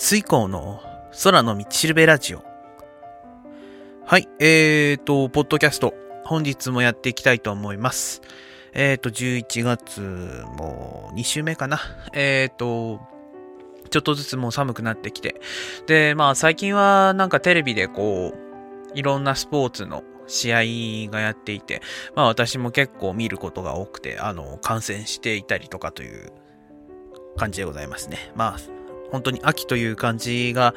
水耕の空の道しるべラジオ。はい、えーと、ポッドキャスト、本日もやっていきたいと思います。えーと、11月も2週目かな。えーと、ちょっとずつもう寒くなってきて。で、まあ最近はなんかテレビでこう、いろんなスポーツの試合がやっていて、まあ私も結構見ることが多くて、あの、観戦していたりとかという感じでございますね。まあ、本当に秋という感じが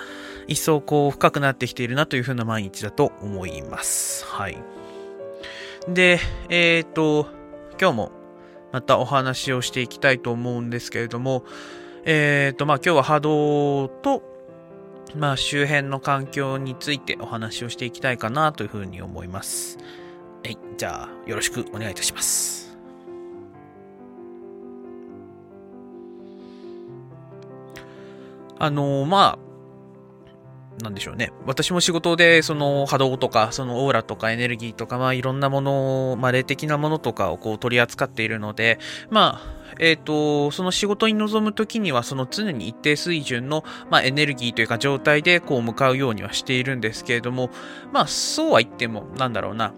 一層こう深くなってきているなという風な毎日だと思います。はい。で、えっ、ー、と、今日もまたお話をしていきたいと思うんですけれども、えっ、ー、と、まあ今日は波動と、まあ周辺の環境についてお話をしていきたいかなというふうに思います。はい、じゃあよろしくお願いいたします。あのー、まあ、なんでしょうね。私も仕事で、その波動とか、そのオーラとかエネルギーとか、まあいろんなもの、まあ霊的なものとかをこう取り扱っているので、まあ、えっ、ー、と、その仕事に臨むときには、その常に一定水準の、まあ、エネルギーというか状態でこう向かうようにはしているんですけれども、まあそうは言っても、なんだろうな、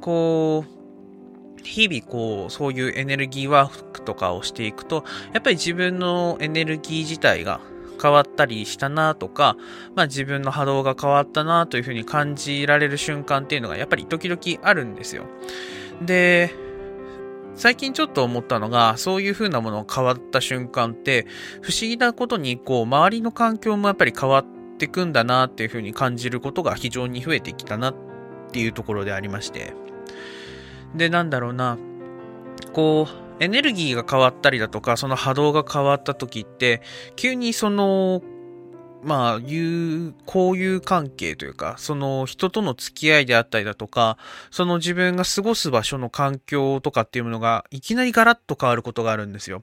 こう、日々こう、そういうエネルギーワークとかをしていくと、やっぱり自分のエネルギー自体が、変わったりしたなとか、まあ自分の波動が変わったなというふうに感じられる瞬間っていうのがやっぱり時々あるんですよ。で、最近ちょっと思ったのが、そういう風なものが変わった瞬間って、不思議なことに、こう、周りの環境もやっぱり変わってくんだなっていう風に感じることが非常に増えてきたなっていうところでありまして。で、なんだろうな、こう、エネルギーが変わったりだとか、その波動が変わった時って、急にその、まあ、いう、交友関係というか、その人との付き合いであったりだとか、その自分が過ごす場所の環境とかっていうものが、いきなりガラッと変わることがあるんですよ。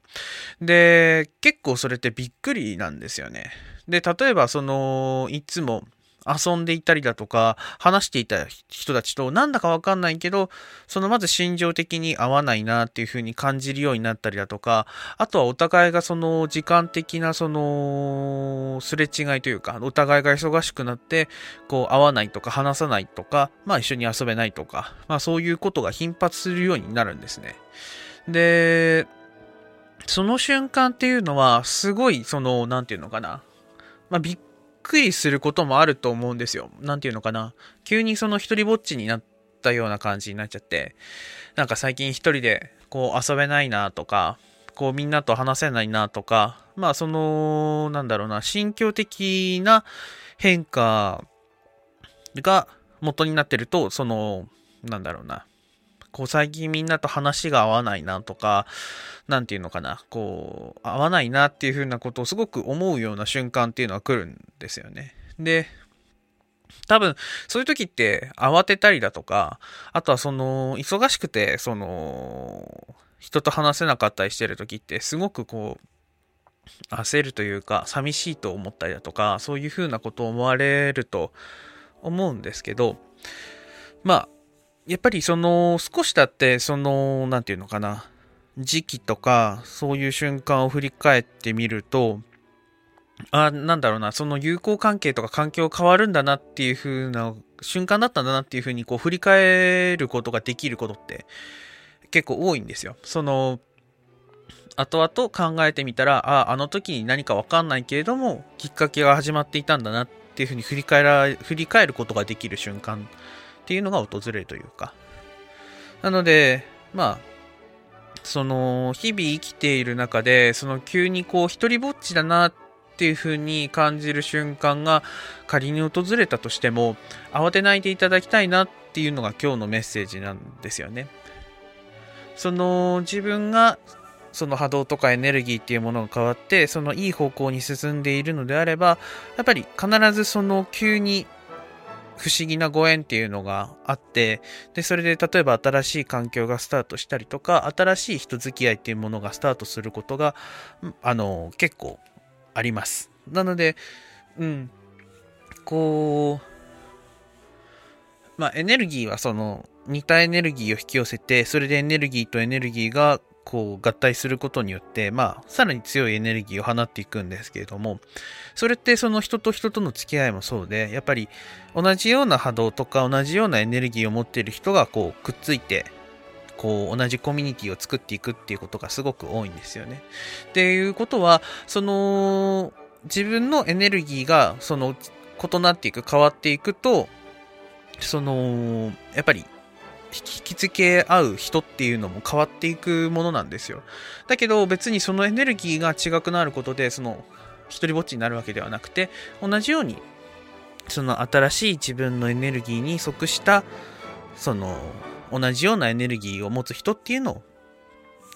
で、結構それってびっくりなんですよね。で、例えばその、いつも、遊んでいたりだとか、話していた人たちとなんだかわかんないけど、そのまず心情的に合わないなっていう風に感じるようになったりだとか、あとはお互いがその時間的なそのすれ違いというか、お互いが忙しくなって、こう会わないとか話さないとか、まあ一緒に遊べないとか、まあそういうことが頻発するようになるんですね。で、その瞬間っていうのは、すごい、その、なんていうのかな。まあ、びっくりすることもあると思うんですよ。なんていうのかな。急にその一人ぼっちになったような感じになっちゃって、なんか最近一人でこう遊べないなとか、こうみんなと話せないなとか、まあその、なんだろうな、心境的な変化が元になってると、その、なんだろうな、こう最近みんなと話が合わないなとか、なんていうのかな、こう、合わないなっていうふうなことをすごく思うような瞬間っていうのは来るんですよね。で、多分、そういう時って慌てたりだとか、あとはその、忙しくて、その、人と話せなかったりしてる時って、すごくこう、焦るというか、寂しいと思ったりだとか、そういうふうなことを思われると思うんですけど、まあ、やっぱりその、少し経って、その、なんていうのかな、時期とか、そういう瞬間を振り返ってみると、あ、なんだろうな、その友好関係とか環境変わるんだなっていう風な瞬間だったんだなっていう風にこう振り返ることができることって結構多いんですよ。その、後々考えてみたら、あ、あの時に何かわかんないけれども、きっかけが始まっていたんだなっていう風に振り返ら、振り返ることができる瞬間っていうのが訪れるというか。なので、まあ、その、日々生きている中で、その急にこう、一人ぼっちだなっていう風に感じる瞬間が仮に訪れたとしても、慌てないでいただきたいなっていうのが今日のメッセージなんですよね。その、自分がその波動とかエネルギーっていうものが変わって、そのいい方向に進んでいるのであれば、やっぱり必ずその急に不思議なご縁っていうのがあって、で、それで例えば新しい環境がスタートしたりとか、新しい人付き合いっていうものがスタートすることが、あの、結構あります。なので、うん、こう、まあ、エネルギーはその、似たエネルギーを引き寄せて、それでエネルギーとエネルギーがこう合体することによって、まあ、さらに強いエネルギーを放っていくんですけれども、それってその人と人との付き合いもそうで、やっぱり同じような波動とか同じようなエネルギーを持っている人がこうくっついて、こう同じコミュニティを作っていくっていうことがすごく多いんですよね。っていうことは、その自分のエネルギーがその異なっていく、変わっていくと、その、やっぱり引き付け合う人っていうのも変わっていくものなんですよ。だけど別にそのエネルギーが違くなることで、その、一人ぼっちになるわけではなくて、同じように、その新しい自分のエネルギーに即した、その、同じようなエネルギーを持つ人っていうのを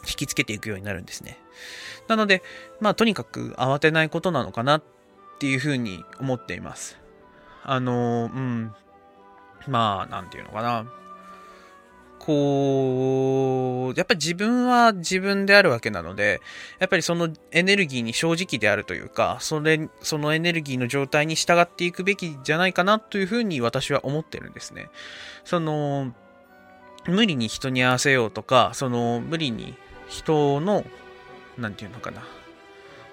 引きつけていくようになるんですね。なので、まあとにかく慌てないことなのかなっていうふうに思っています。あの、うん。まあ、なんていうのかな。こう、やっぱり自分は自分であるわけなので、やっぱりそのエネルギーに正直であるというか、それ、そのエネルギーの状態に従っていくべきじゃないかなというふうに私は思ってるんですね。その、無理に人に合わせようとか、その、無理に人の、なんていうのかな、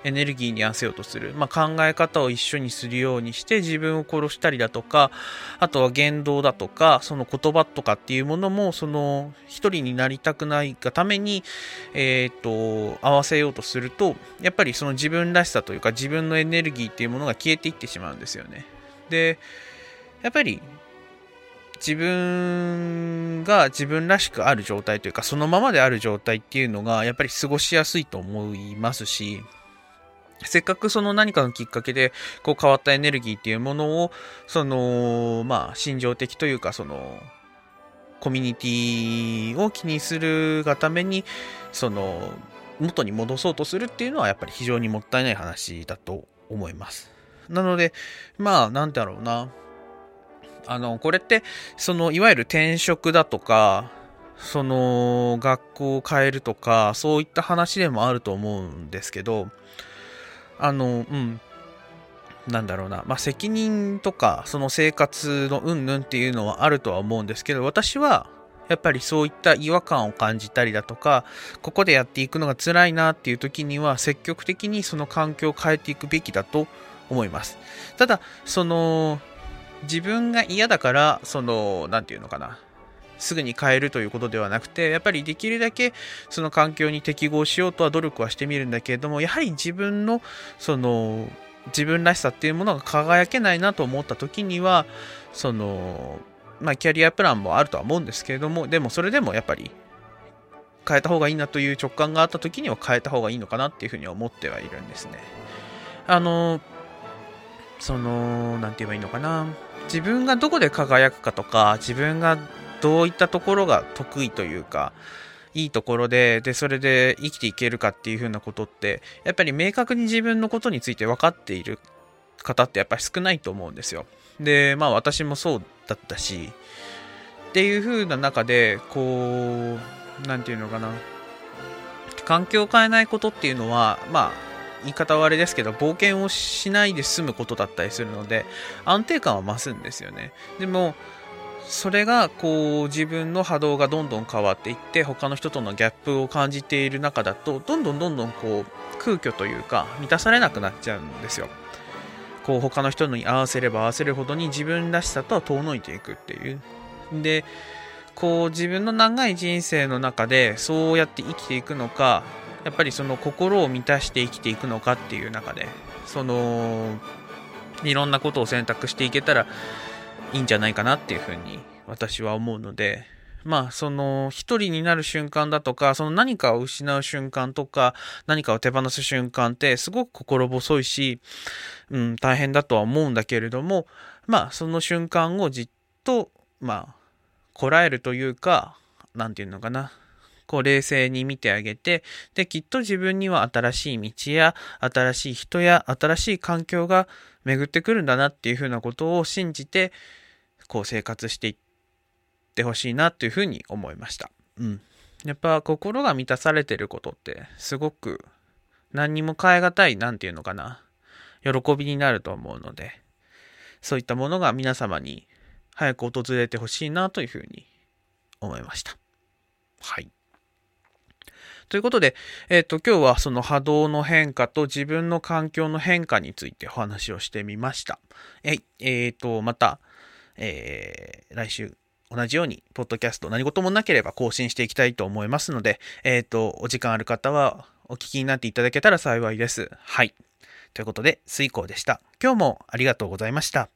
エネルギーに合わせようとする、まあ、考え方を一緒にするようにして自分を殺したりだとか、あとは言動だとか、その言葉とかっていうものも、その一人になりたくないがために、えっ、ー、と、合わせようとすると、やっぱりその自分らしさというか自分のエネルギーっていうものが消えていってしまうんですよね。で、やっぱり自分が自分らしくある状態というか、そのままである状態っていうのが、やっぱり過ごしやすいと思いますし、せっかくその何かのきっかけで、こう変わったエネルギーっていうものを、その、まあ、心情的というか、その、コミュニティを気にするがために、その、元に戻そうとするっていうのは、やっぱり非常にもったいない話だと思います。なので、まあ、なんだろうな。あの、これって、その、いわゆる転職だとか、その、学校を変えるとか、そういった話でもあると思うんですけど、あの、うん、なんだろうな、まあ、責任とか、その生活のうんぬんっていうのはあるとは思うんですけど、私は、やっぱりそういった違和感を感じたりだとか、ここでやっていくのが辛いなっていう時には、積極的にその環境を変えていくべきだと思います。ただ、その、自分が嫌だから、その、なんていうのかな、すぐに変えるということではなくて、やっぱりできるだけその環境に適合しようとは努力はしてみるんだけれども、やはり自分の、その、自分らしさっていうものが輝けないなと思った時には、その、まあ、キャリアプランもあるとは思うんですけれども、でもそれでもやっぱり変えた方がいいなという直感があった時には変えた方がいいのかなっていうふうに思ってはいるんですね。あの、その、なんて言えばいいのかな。自分がどこで輝くかとか、自分がどういったところが得意というか、いいところで、で、それで生きていけるかっていう風なことって、やっぱり明確に自分のことについて分かっている方ってやっぱり少ないと思うんですよ。で、まあ私もそうだったし、っていう風な中で、こう、なんていうのかな、環境を変えないことっていうのは、まあ、言い方はあれですけど、冒険をしないで済むことだったりするので、安定感は増すんですよね。でも、それがこう自分の波動がどんどん変わっていって他の人とのギャップを感じている中だとどんどんどんどんこう空虚というか満たされなくなっちゃうんですよ。こう他の人に合わせれば合わせるほどに自分らしさとは遠のいていくっていう。でこう自分の長い人生の中でそうやって生きていくのかやっぱりその心を満たして生きていくのかっていう中でそのいろんなことを選択していけたらいいんじゃないかなっていうふうに私は思うので、まあ、その、一人になる瞬間だとか、その何かを失う瞬間とか、何かを手放す瞬間って、すごく心細いし、うん、大変だとは思うんだけれども、まあ、その瞬間をじっと、まあ、こらえるというか、なんていうのかな。こう冷静に見てあげて、で、きっと自分には新しい道や、新しい人や、新しい環境が巡ってくるんだなっていうふうなことを信じて、こう生活していってほしいなっていうふうに思いました。うん。やっぱ心が満たされてることってすごく何にも変え難い、なんていうのかな。喜びになると思うので、そういったものが皆様に早く訪れてほしいなというふうに思いました。はい。ということで、えっ、と、今日はその波動の変化と自分の環境の変化についてお話をしてみました。ええっ、と、また、えー、来週同じように、ポッドキャスト何事もなければ更新していきたいと思いますので、えっ、と、お時間ある方はお聞きになっていただけたら幸いです。はい。ということで、水耕でした。今日もありがとうございました。